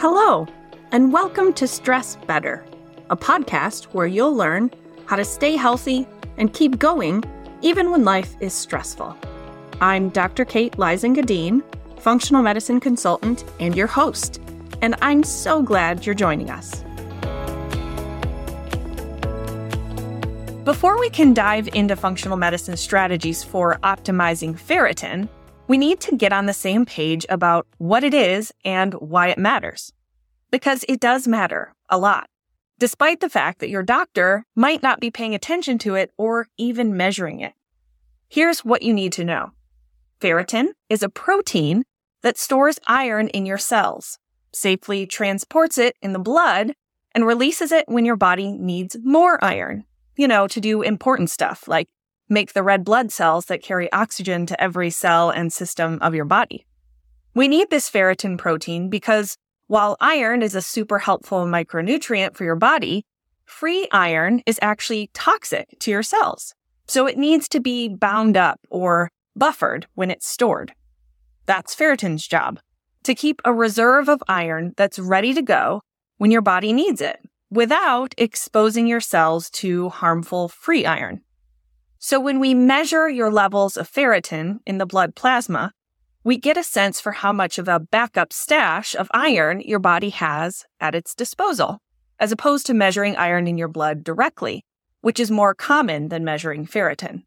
Hello, and welcome to Stress Better, a podcast where you'll learn how to stay healthy and keep going even when life is stressful. I'm Dr. Kate Lysingadine, functional medicine consultant and your host, and I'm so glad you're joining us. Before we can dive into functional medicine strategies for optimizing ferritin, we need to get on the same page about what it is and why it matters. Because it does matter a lot, despite the fact that your doctor might not be paying attention to it or even measuring it. Here's what you need to know. Ferritin is a protein that stores iron in your cells, safely transports it in the blood, and releases it when your body needs more iron, you know, to do important stuff like make the red blood cells that carry oxygen to every cell and system of your body. We need this ferritin protein because while iron is a super helpful micronutrient for your body, free iron is actually toxic to your cells. So it needs to be bound up or buffered when it's stored. That's ferritin's job to keep a reserve of iron that's ready to go when your body needs it without exposing your cells to harmful free iron. So when we measure your levels of ferritin in the blood plasma, we get a sense for how much of a backup stash of iron your body has at its disposal, as opposed to measuring iron in your blood directly, which is more common than measuring ferritin.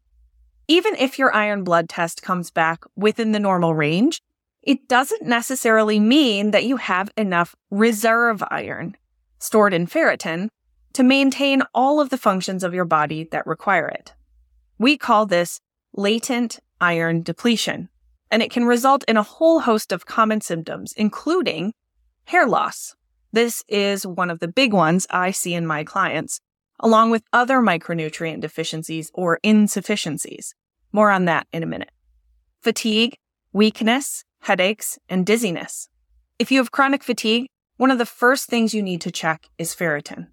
Even if your iron blood test comes back within the normal range, it doesn't necessarily mean that you have enough reserve iron stored in ferritin to maintain all of the functions of your body that require it. We call this latent iron depletion, and it can result in a whole host of common symptoms, including hair loss. This is one of the big ones I see in my clients, along with other micronutrient deficiencies or insufficiencies. More on that in a minute. Fatigue, weakness, headaches, and dizziness. If you have chronic fatigue, one of the first things you need to check is ferritin.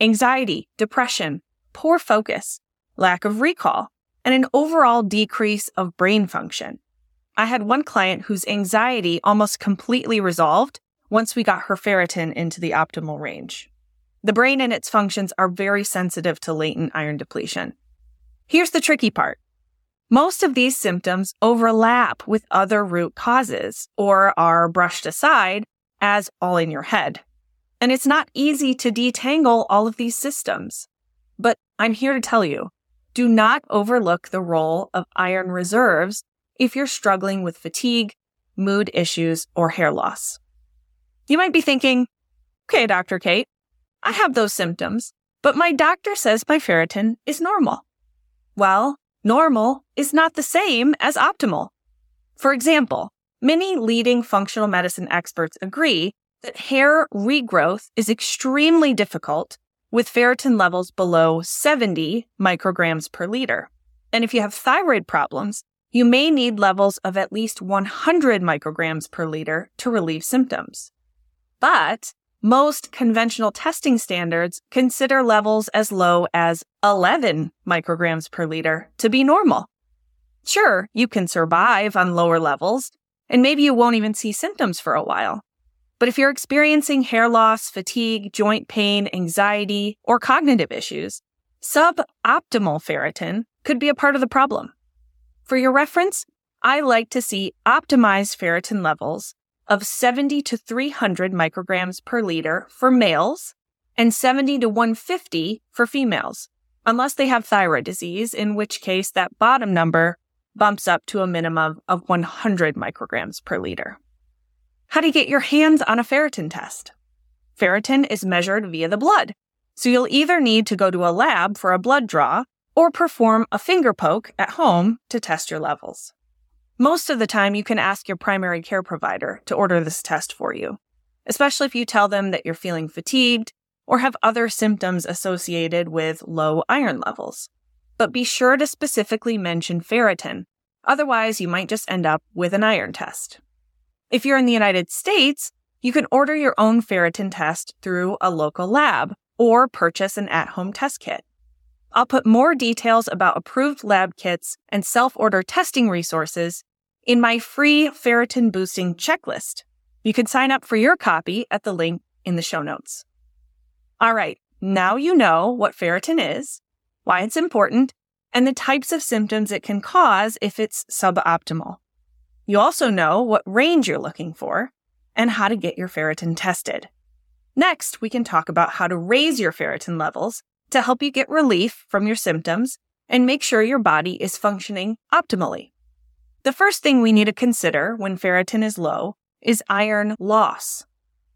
Anxiety, depression, poor focus, lack of recall, and an overall decrease of brain function. I had one client whose anxiety almost completely resolved once we got her ferritin into the optimal range. The brain and its functions are very sensitive to latent iron depletion. Here's the tricky part. Most of these symptoms overlap with other root causes or are brushed aside as all in your head. And it's not easy to detangle all of these systems. But I'm here to tell you, do not overlook the role of iron reserves if you're struggling with fatigue, mood issues, or hair loss. You might be thinking, okay, Dr. Kate, I have those symptoms, but my doctor says my ferritin is normal. Well, normal is not the same as optimal. For example, many leading functional medicine experts agree that hair regrowth is extremely difficult with ferritin levels below 70 micrograms per liter. And if you have thyroid problems, you may need levels of at least 100 micrograms per liter to relieve symptoms. But most conventional testing standards consider levels as low as 11 micrograms per liter to be normal. Sure, you can survive on lower levels, and maybe you won't even see symptoms for a while. But if you're experiencing hair loss, fatigue, joint pain, anxiety, or cognitive issues, suboptimal ferritin could be a part of the problem. For your reference, I like to see optimized ferritin levels of 70 to 300 micrograms per liter for males and 70 to 150 for females, unless they have thyroid disease, in which case that bottom number bumps up to a minimum of 100 micrograms per liter. How do you get your hands on a ferritin test? Ferritin is measured via the blood. So you'll either need to go to a lab for a blood draw or perform a finger poke at home to test your levels. Most of the time, you can ask your primary care provider to order this test for you, especially if you tell them that you're feeling fatigued or have other symptoms associated with low iron levels. But be sure to specifically mention ferritin. Otherwise, you might just end up with an iron test. If you're in the United States, you can order your own ferritin test through a local lab or purchase an at home test kit. I'll put more details about approved lab kits and self order testing resources in my free ferritin boosting checklist. You can sign up for your copy at the link in the show notes. All right, now you know what ferritin is, why it's important, and the types of symptoms it can cause if it's suboptimal. You also know what range you're looking for and how to get your ferritin tested. Next, we can talk about how to raise your ferritin levels to help you get relief from your symptoms and make sure your body is functioning optimally. The first thing we need to consider when ferritin is low is iron loss.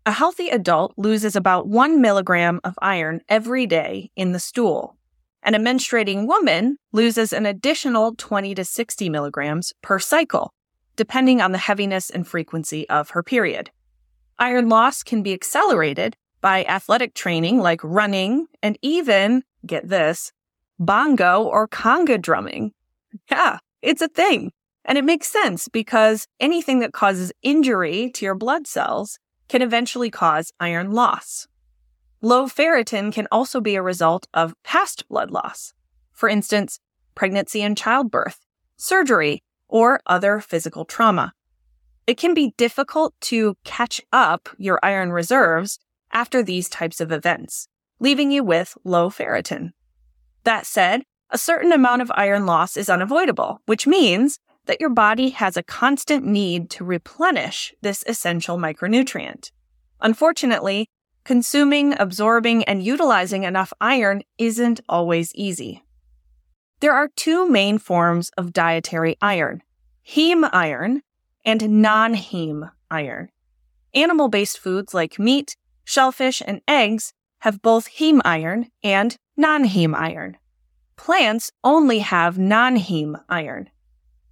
A healthy adult loses about one milligram of iron every day in the stool, and a menstruating woman loses an additional 20 to 60 milligrams per cycle, depending on the heaviness and frequency of her period. Iron loss can be accelerated by athletic training like running and even, get this, bongo or conga drumming. Yeah, it's a thing. And it makes sense because anything that causes injury to your blood cells can eventually cause iron loss. Low ferritin can also be a result of past blood loss. For instance, pregnancy and childbirth, surgery, or other physical trauma. It can be difficult to catch up your iron reserves after these types of events, leaving you with low ferritin. That said, a certain amount of iron loss is unavoidable, which means that your body has a constant need to replenish this essential micronutrient. Unfortunately, consuming, absorbing, and utilizing enough iron isn't always easy. There are two main forms of dietary iron heme iron and non heme iron. Animal based foods like meat, shellfish, and eggs have both heme iron and non heme iron. Plants only have non heme iron.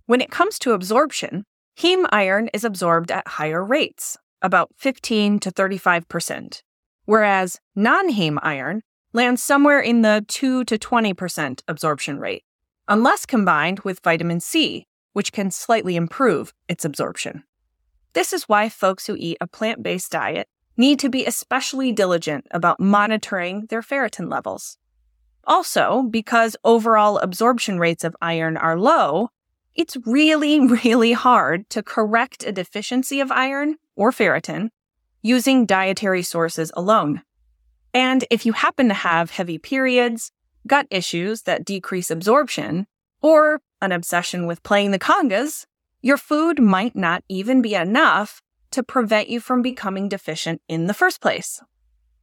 When it comes to absorption, heme iron is absorbed at higher rates, about 15 to 35%, whereas non heme iron lands somewhere in the 2 to 20% absorption rate, unless combined with vitamin C, which can slightly improve its absorption. This is why folks who eat a plant based diet need to be especially diligent about monitoring their ferritin levels. Also, because overall absorption rates of iron are low, it's really, really hard to correct a deficiency of iron or ferritin using dietary sources alone. And if you happen to have heavy periods, gut issues that decrease absorption, or an obsession with playing the congas, your food might not even be enough to prevent you from becoming deficient in the first place.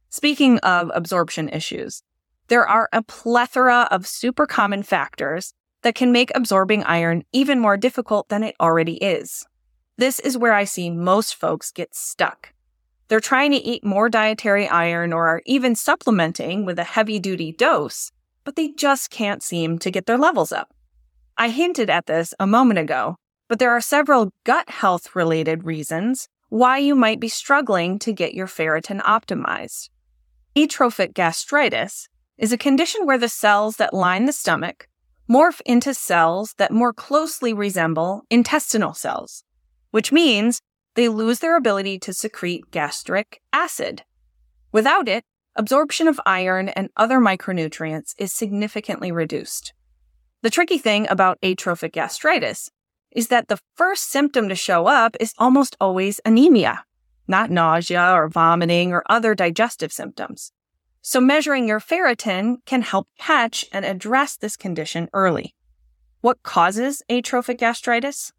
Speaking of absorption issues, there are a plethora of super common factors that can make absorbing iron even more difficult than it already is. This is where I see most folks get stuck. They're trying to eat more dietary iron or are even supplementing with a heavy duty dose, but they just can't seem to get their levels up. I hinted at this a moment ago, but there are several gut health related reasons why you might be struggling to get your ferritin optimized. Atrophic gastritis is a condition where the cells that line the stomach morph into cells that more closely resemble intestinal cells, which means they lose their ability to secrete gastric acid. Without it, absorption of iron and other micronutrients is significantly reduced. The tricky thing about atrophic gastritis is that the first symptom to show up is almost always anemia, not nausea or vomiting or other digestive symptoms. So measuring your ferritin can help catch and address this condition early. What causes atrophic gastritis?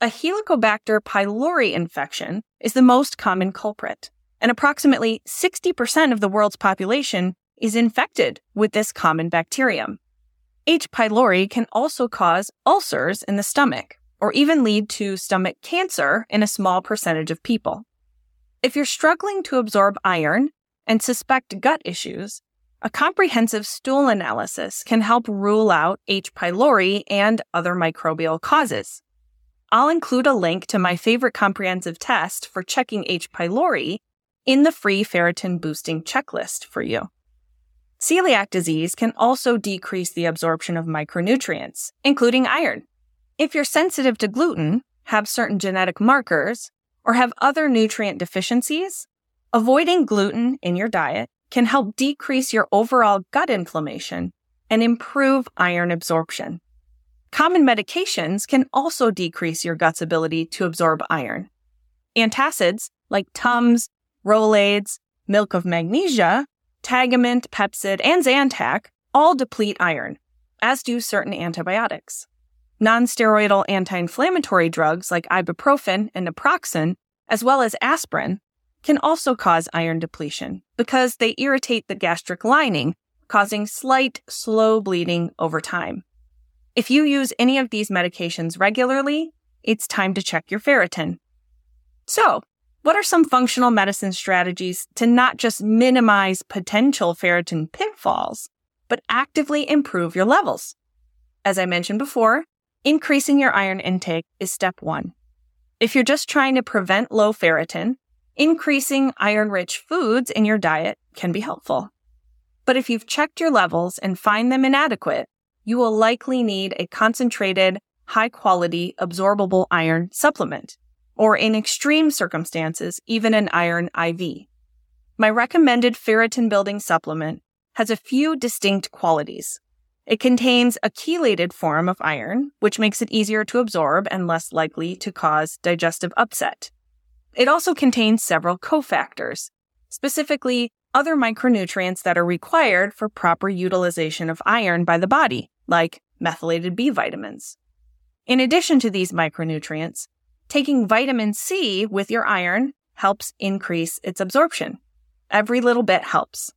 A Helicobacter pylori infection is the most common culprit, and approximately 60% of the world's population is infected with this common bacterium. H. pylori can also cause ulcers in the stomach, or even lead to stomach cancer in a small percentage of people. If you're struggling to absorb iron, and suspect gut issues, a comprehensive stool analysis can help rule out H. pylori and other microbial causes. I'll include a link to my favorite comprehensive test for checking H. pylori in the free ferritin boosting checklist for you. Celiac disease can also decrease the absorption of micronutrients, including iron. If you're sensitive to gluten, have certain genetic markers, or have other nutrient deficiencies, Avoiding gluten in your diet can help decrease your overall gut inflammation and improve iron absorption. Common medications can also decrease your gut's ability to absorb iron. Antacids, like Tums, Rolaids, milk of magnesia, Tagamet, Pepcid, and Zantac all deplete iron, as do certain antibiotics. Nonsteroidal anti inflammatory drugs like ibuprofen and naproxen, as well as aspirin, can also cause iron depletion because they irritate the gastric lining, causing slight, slow bleeding over time. If you use any of these medications regularly, it's time to check your ferritin. So, what are some functional medicine strategies to not just minimize potential ferritin pitfalls, but actively improve your levels? As I mentioned before, increasing your iron intake is step one. If you're just trying to prevent low ferritin, increasing iron rich foods in your diet can be helpful. But if you've checked your levels and find them inadequate, you will likely need a concentrated, high quality, absorbable iron supplement or in extreme circumstances, even an iron IV. My recommended ferritin building supplement has a few distinct qualities. It contains a chelated form of iron, which makes it easier to absorb and less likely to cause digestive upset. It also contains several cofactors, specifically other micronutrients that are required for proper utilization of iron by the body, like methylated B vitamins. In addition to these micronutrients, Taking vitamin C with your iron helps increase its absorption. Every little bit helps.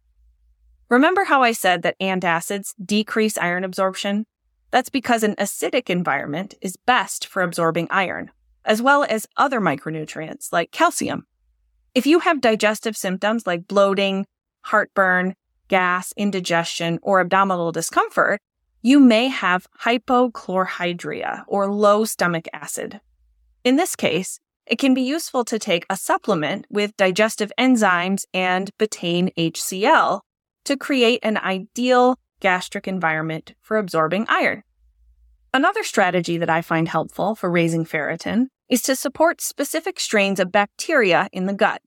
Remember how I said that antacids decrease iron absorption? That's because an acidic environment is best for absorbing iron, as well as other micronutrients like calcium. If you have digestive symptoms like bloating, heartburn, gas, indigestion, or abdominal discomfort, you may have hypochlorhydria or low stomach acid. In this case, it can be useful to take a supplement with digestive enzymes and betaine HCl to create an ideal gastric environment for absorbing iron. Another strategy that I find helpful for raising ferritin is to support specific strains of bacteria in the gut.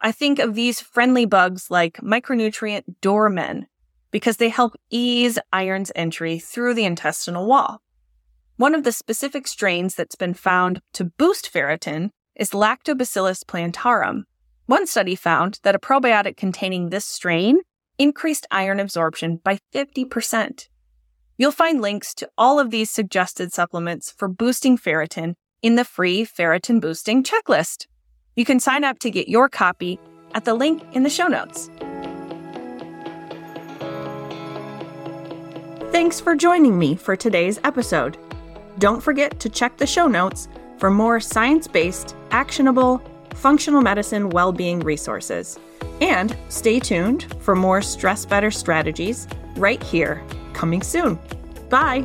I think of these friendly bugs like micronutrient doormen because they help ease iron's entry through the intestinal wall. One of the specific strains that's been found to boost ferritin is Lactobacillus plantarum. One study found that a probiotic containing this strain increased iron absorption by 50%. You'll find links to all of these suggested supplements for boosting ferritin in the free ferritin boosting checklist. You can sign up to get your copy at the link in the show notes. Thanks for joining me for today's episode. Don't forget to check the show notes for more science based, actionable, functional medicine well being resources. And stay tuned for more stress better strategies right here, coming soon. Bye.